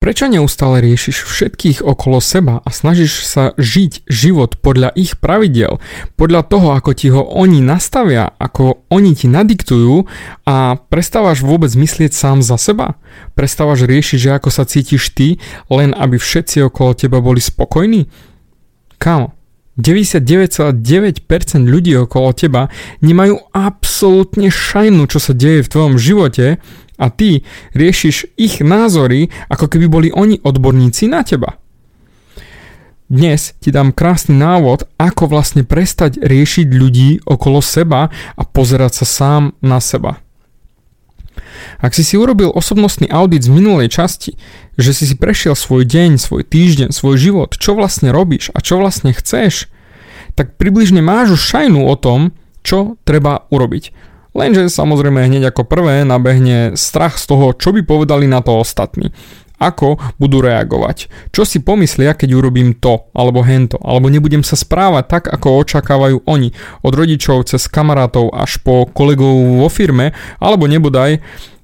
Prečo neustále riešiš všetkých okolo seba a snažíš sa žiť život podľa ich pravidel, podľa toho, ako ti ho oni nastavia, ako oni ti nadiktujú a prestávaš vôbec myslieť sám za seba? Prestávaš riešiť, že ako sa cítiš ty, len aby všetci okolo teba boli spokojní? Kámo, 99,9% ľudí okolo teba nemajú absolútne šajnu, čo sa deje v tvojom živote a ty riešiš ich názory, ako keby boli oni odborníci na teba. Dnes ti dám krásny návod, ako vlastne prestať riešiť ľudí okolo seba a pozerať sa sám na seba. Ak si si urobil osobnostný audit z minulej časti, že si si prešiel svoj deň, svoj týždeň, svoj život, čo vlastne robíš a čo vlastne chceš, tak približne máš už šajnu o tom, čo treba urobiť. Lenže samozrejme hneď ako prvé nabehne strach z toho, čo by povedali na to ostatní. Ako budú reagovať. Čo si pomyslia, keď urobím to, alebo hento, alebo nebudem sa správať tak, ako očakávajú oni. Od rodičov cez kamarátov až po kolegov vo firme, alebo nebodaj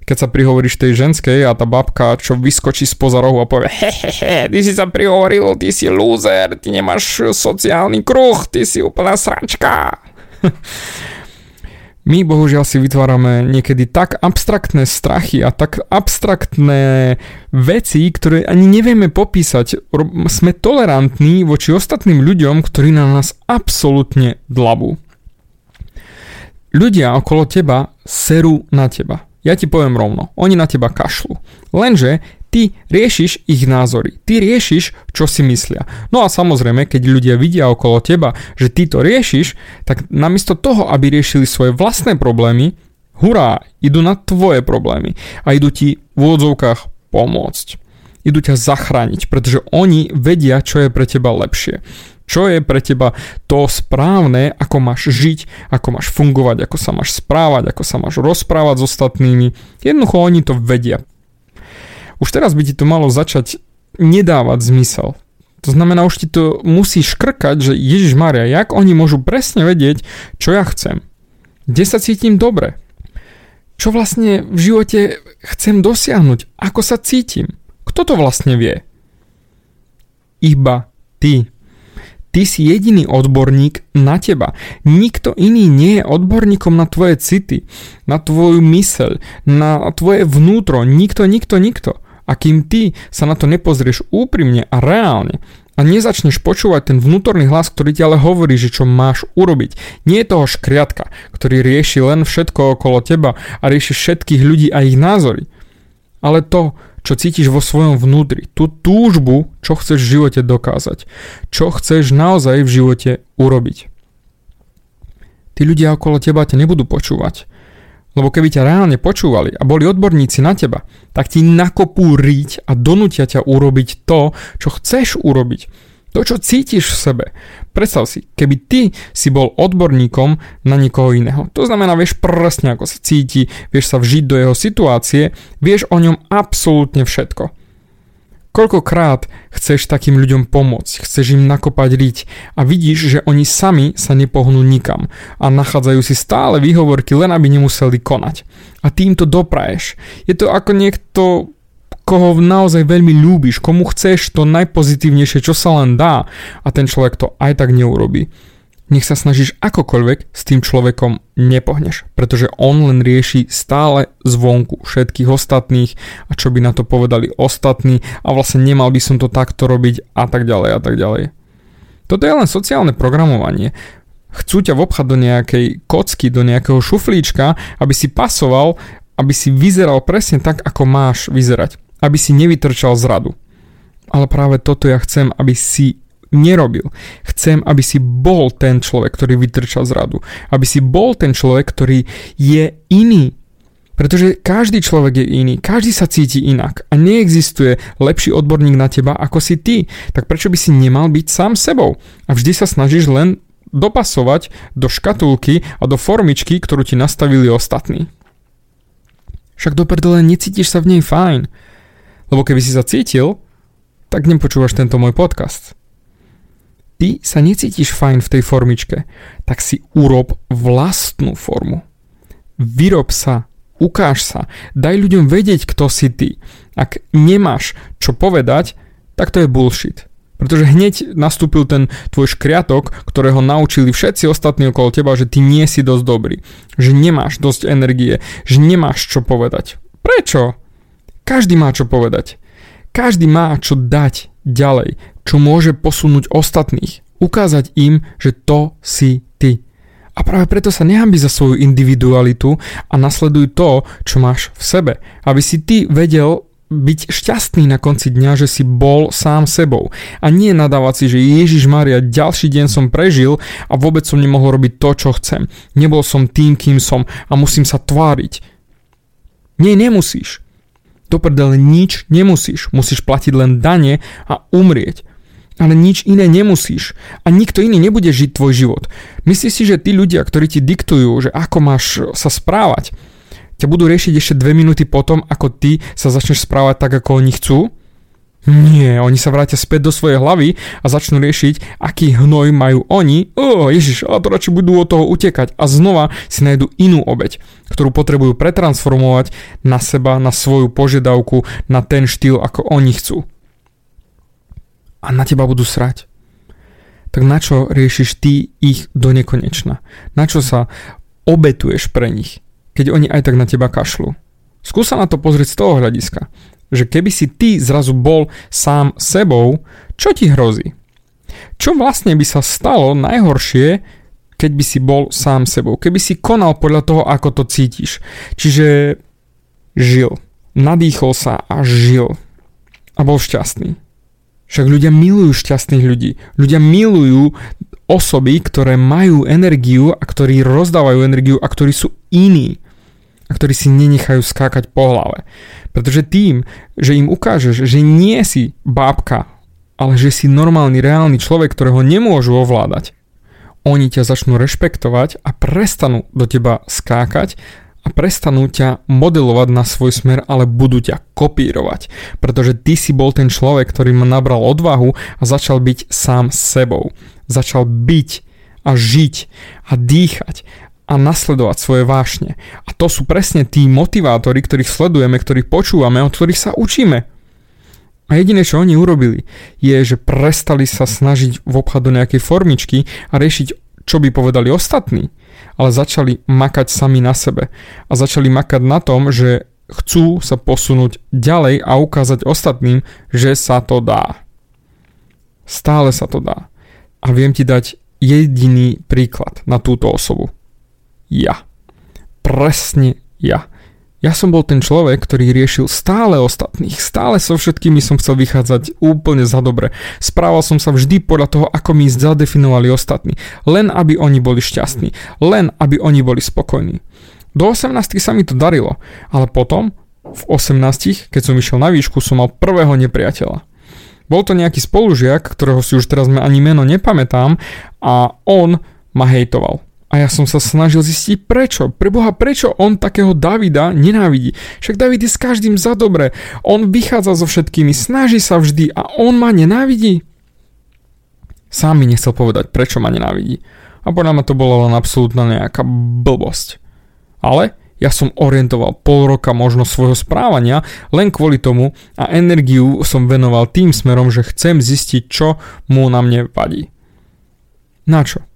keď sa prihovoríš tej ženskej a tá babka, čo vyskočí spoza rohu a povie hehehe, ty si sa prihovoril, ty si loser, ty nemáš sociálny kruh, ty si úplná sračka. My bohužiaľ si vytvárame niekedy tak abstraktné strachy a tak abstraktné veci, ktoré ani nevieme popísať. Sme tolerantní voči ostatným ľuďom, ktorí na nás absolútne dlabú. Ľudia okolo teba serú na teba. Ja ti poviem rovno, oni na teba kašľú. Lenže ty riešiš ich názory, ty riešiš, čo si myslia. No a samozrejme, keď ľudia vidia okolo teba, že ty to riešiš, tak namiesto toho, aby riešili svoje vlastné problémy, hurá, idú na tvoje problémy a idú ti v úvodzovkách pomôcť. Idú ťa zachrániť, pretože oni vedia, čo je pre teba lepšie. Čo je pre teba to správne, ako máš žiť, ako máš fungovať, ako sa máš správať, ako sa máš rozprávať s ostatnými. Jednoducho oni to vedia. Už teraz by ti to malo začať nedávať zmysel. To znamená, už ti to musí škrkať, že Ježiš Maria, jak oni môžu presne vedieť, čo ja chcem. Kde sa cítim dobre. Čo vlastne v živote chcem dosiahnuť. Ako sa cítim. Kto to vlastne vie? Iba ty. Ty si jediný odborník na teba. Nikto iný nie je odborníkom na tvoje city, na tvoju myseľ, na tvoje vnútro. Nikto, nikto, nikto. A kým ty sa na to nepozrieš úprimne a reálne a nezačneš počúvať ten vnútorný hlas, ktorý ti ale hovorí, že čo máš urobiť. Nie je toho škriatka, ktorý rieši len všetko okolo teba a rieši všetkých ľudí a ich názory. Ale to, čo cítiš vo svojom vnútri, tú túžbu, čo chceš v živote dokázať, čo chceš naozaj v živote urobiť. Tí ľudia okolo teba ťa nebudú počúvať lebo keby ťa reálne počúvali a boli odborníci na teba, tak ti nakopú riť a donútia ťa urobiť to, čo chceš urobiť. To, čo cítiš v sebe. Predstav si, keby ty si bol odborníkom na niekoho iného. To znamená, vieš presne, ako sa cíti, vieš sa vžiť do jeho situácie, vieš o ňom absolútne všetko. Koľkokrát chceš takým ľuďom pomôcť, chceš im nakopať riť a vidíš, že oni sami sa nepohnú nikam a nachádzajú si stále výhovorky len aby nemuseli konať. A tým to dopraješ. Je to ako niekto, koho naozaj veľmi ľúbiš, komu chceš to najpozitívnejšie, čo sa len dá a ten človek to aj tak neurobi nech sa snažíš akokoľvek s tým človekom nepohneš, pretože on len rieši stále zvonku všetkých ostatných a čo by na to povedali ostatní a vlastne nemal by som to takto robiť a tak ďalej a tak ďalej. Toto je len sociálne programovanie. Chcú ťa vobchať do nejakej kocky, do nejakého šuflíčka, aby si pasoval, aby si vyzeral presne tak, ako máš vyzerať. Aby si nevytrčal z radu. Ale práve toto ja chcem, aby si nerobil. Chcem, aby si bol ten človek, ktorý vytrčal z radu. Aby si bol ten človek, ktorý je iný. Pretože každý človek je iný, každý sa cíti inak a neexistuje lepší odborník na teba ako si ty. Tak prečo by si nemal byť sám sebou? A vždy sa snažíš len dopasovať do škatulky a do formičky, ktorú ti nastavili ostatní. Však do prdele necítiš sa v nej fajn. Lebo keby si sa cítil, tak nepočúvaš tento môj podcast ty sa necítiš fajn v tej formičke, tak si urob vlastnú formu. Vyrob sa, ukáž sa, daj ľuďom vedieť, kto si ty. Ak nemáš čo povedať, tak to je bullshit. Pretože hneď nastúpil ten tvoj škriatok, ktorého naučili všetci ostatní okolo teba, že ty nie si dosť dobrý. Že nemáš dosť energie, že nemáš čo povedať. Prečo? Každý má čo povedať. Každý má čo dať ďalej, čo môže posunúť ostatných. Ukázať im, že to si ty. A práve preto sa nehambi za svoju individualitu a nasleduj to, čo máš v sebe. Aby si ty vedel byť šťastný na konci dňa, že si bol sám sebou. A nie nadávať si, že Ježiš Maria, ďalší deň som prežil a vôbec som nemohol robiť to, čo chcem. Nebol som tým, kým som a musím sa tváriť. Nie, nemusíš. Do prdele nič nemusíš. Musíš platiť len dane a umrieť ale nič iné nemusíš. A nikto iný nebude žiť tvoj život. Myslíš si, že tí ľudia, ktorí ti diktujú, že ako máš sa správať, ťa budú riešiť ešte dve minúty potom, ako ty sa začneš správať tak, ako oni chcú? Nie, oni sa vrátia späť do svojej hlavy a začnú riešiť, aký hnoj majú oni. Oh, ježiš, ale to radšej budú od toho utekať a znova si nájdu inú obeď, ktorú potrebujú pretransformovať na seba, na svoju požiadavku, na ten štýl, ako oni chcú a na teba budú srať. Tak na čo riešiš ty ich do nekonečna? Na čo sa obetuješ pre nich, keď oni aj tak na teba kašľú? Skúsa na to pozrieť z toho hľadiska, že keby si ty zrazu bol sám sebou, čo ti hrozí? Čo vlastne by sa stalo najhoršie, keď by si bol sám sebou? Keby si konal podľa toho, ako to cítiš. Čiže žil. Nadýchol sa a žil. A bol šťastný. Však ľudia milujú šťastných ľudí. Ľudia milujú osoby, ktoré majú energiu a ktorí rozdávajú energiu a ktorí sú iní a ktorí si nenechajú skákať po hlave. Pretože tým, že im ukážeš, že nie si bábka, ale že si normálny, reálny človek, ktorého nemôžu ovládať, oni ťa začnú rešpektovať a prestanú do teba skákať a prestanú ťa modelovať na svoj smer, ale budú ťa kopírovať. Pretože ty si bol ten človek, ktorý ma nabral odvahu a začal byť sám sebou. Začal byť a žiť a dýchať a nasledovať svoje vášne. A to sú presne tí motivátori, ktorých sledujeme, ktorých počúvame, od ktorých sa učíme. A jediné, čo oni urobili, je, že prestali sa snažiť vobchať do nejakej formičky a riešiť, čo by povedali ostatní ale začali makať sami na sebe a začali makať na tom, že chcú sa posunúť ďalej a ukázať ostatným, že sa to dá. Stále sa to dá. A viem ti dať jediný príklad na túto osobu. Ja. Presne ja. Ja som bol ten človek, ktorý riešil stále ostatných, stále so všetkými som chcel vychádzať úplne za dobre. Správal som sa vždy podľa toho, ako mi zadefinovali ostatní, len aby oni boli šťastní, len aby oni boli spokojní. Do 18 sa mi to darilo, ale potom, v 18, keď som išiel na výšku, som mal prvého nepriateľa. Bol to nejaký spolužiak, ktorého si už teraz ani meno nepamätám a on ma hejtoval. A ja som sa snažil zistiť prečo. Preboha, prečo on takého Davida nenávidí? Však David je s každým za dobre. On vychádza so všetkými, snaží sa vždy a on ma nenávidí. Sám mi nechcel povedať, prečo ma nenávidí. A podľa ma to bolo len absolútna nejaká blbosť. Ale ja som orientoval pol roka možno svojho správania len kvôli tomu a energiu som venoval tým smerom, že chcem zistiť, čo mu na mne vadí. Na čo?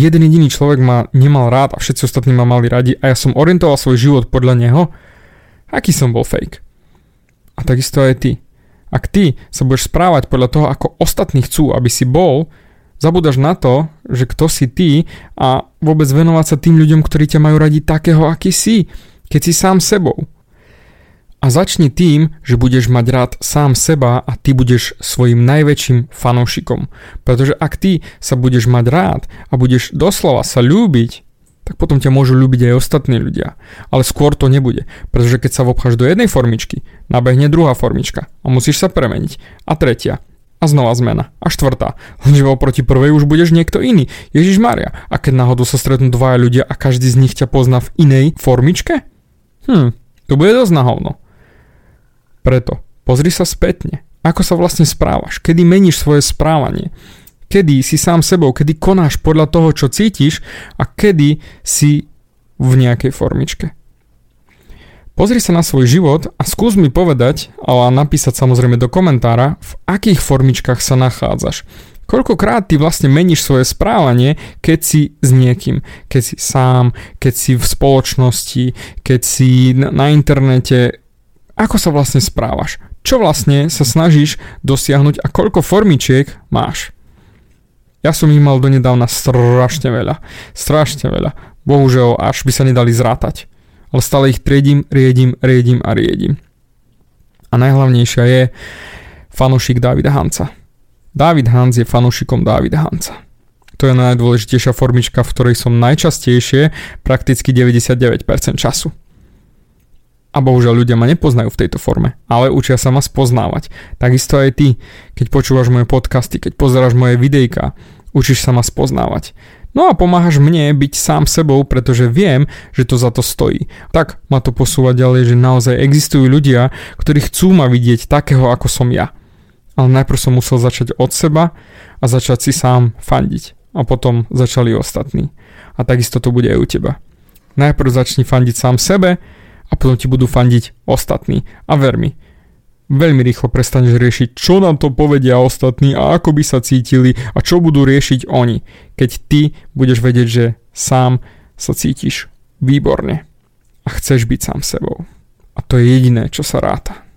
Jeden jediný človek ma nemal rád a všetci ostatní ma mali radi a ja som orientoval svoj život podľa neho, aký som bol fake. A takisto aj ty. Ak ty sa budeš správať podľa toho, ako ostatní chcú, aby si bol, zabudaš na to, že kto si ty a vôbec venovať sa tým ľuďom, ktorí ťa majú radi takého, aký si, keď si sám sebou. A začni tým, že budeš mať rád sám seba a ty budeš svojim najväčším fanúšikom. Pretože ak ty sa budeš mať rád a budeš doslova sa ľúbiť, tak potom ťa môžu ľúbiť aj ostatní ľudia. Ale skôr to nebude, pretože keď sa vobcháš do jednej formičky, nabehne druhá formička a musíš sa premeniť. A tretia. A znova zmena. A štvrtá. Lenže oproti prvej už budeš niekto iný. Ježiš Maria. A keď náhodou sa stretnú dvaja ľudia a každý z nich ťa pozná v inej formičke? Hm, to bude dosť na hovno. Preto pozri sa spätne, ako sa vlastne správaš, kedy meníš svoje správanie, kedy si sám sebou, kedy konáš podľa toho, čo cítiš a kedy si v nejakej formičke. Pozri sa na svoj život a skús mi povedať, ale napísať samozrejme do komentára, v akých formičkách sa nachádzaš. Koľkokrát ty vlastne meníš svoje správanie, keď si s niekým, keď si sám, keď si v spoločnosti, keď si na internete, ako sa vlastne správaš? Čo vlastne sa snažíš dosiahnuť a koľko formičiek máš? Ja som ich mal donedávna strašne veľa. Strašne veľa. Bohužiaľ, až by sa nedali zrátať ale stále ich triedím, riedím, riedím a riedím. A najhlavnejšia je fanúšik Davida Hanca. David Hans je fanúšikom Davida Hanca. To je najdôležitejšia formička, v ktorej som najčastejšie, prakticky 99% času. A bohužiaľ ľudia ma nepoznajú v tejto forme, ale učia sa ma spoznávať. Takisto aj ty, keď počúvaš moje podcasty, keď pozeráš moje videjka, učíš sa ma spoznávať. No a pomáhaš mne byť sám sebou, pretože viem, že to za to stojí. Tak ma to posúva ďalej, že naozaj existujú ľudia, ktorí chcú ma vidieť takého, ako som ja. Ale najprv som musel začať od seba a začať si sám fandiť. A potom začali ostatní. A takisto to bude aj u teba. Najprv začni fandiť sám sebe a potom ti budú fandiť ostatní. A ver mi, veľmi rýchlo prestaneš riešiť, čo nám to povedia ostatní a ako by sa cítili a čo budú riešiť oni, keď ty budeš vedieť, že sám sa cítiš výborne a chceš byť sám sebou. A to je jediné, čo sa ráta.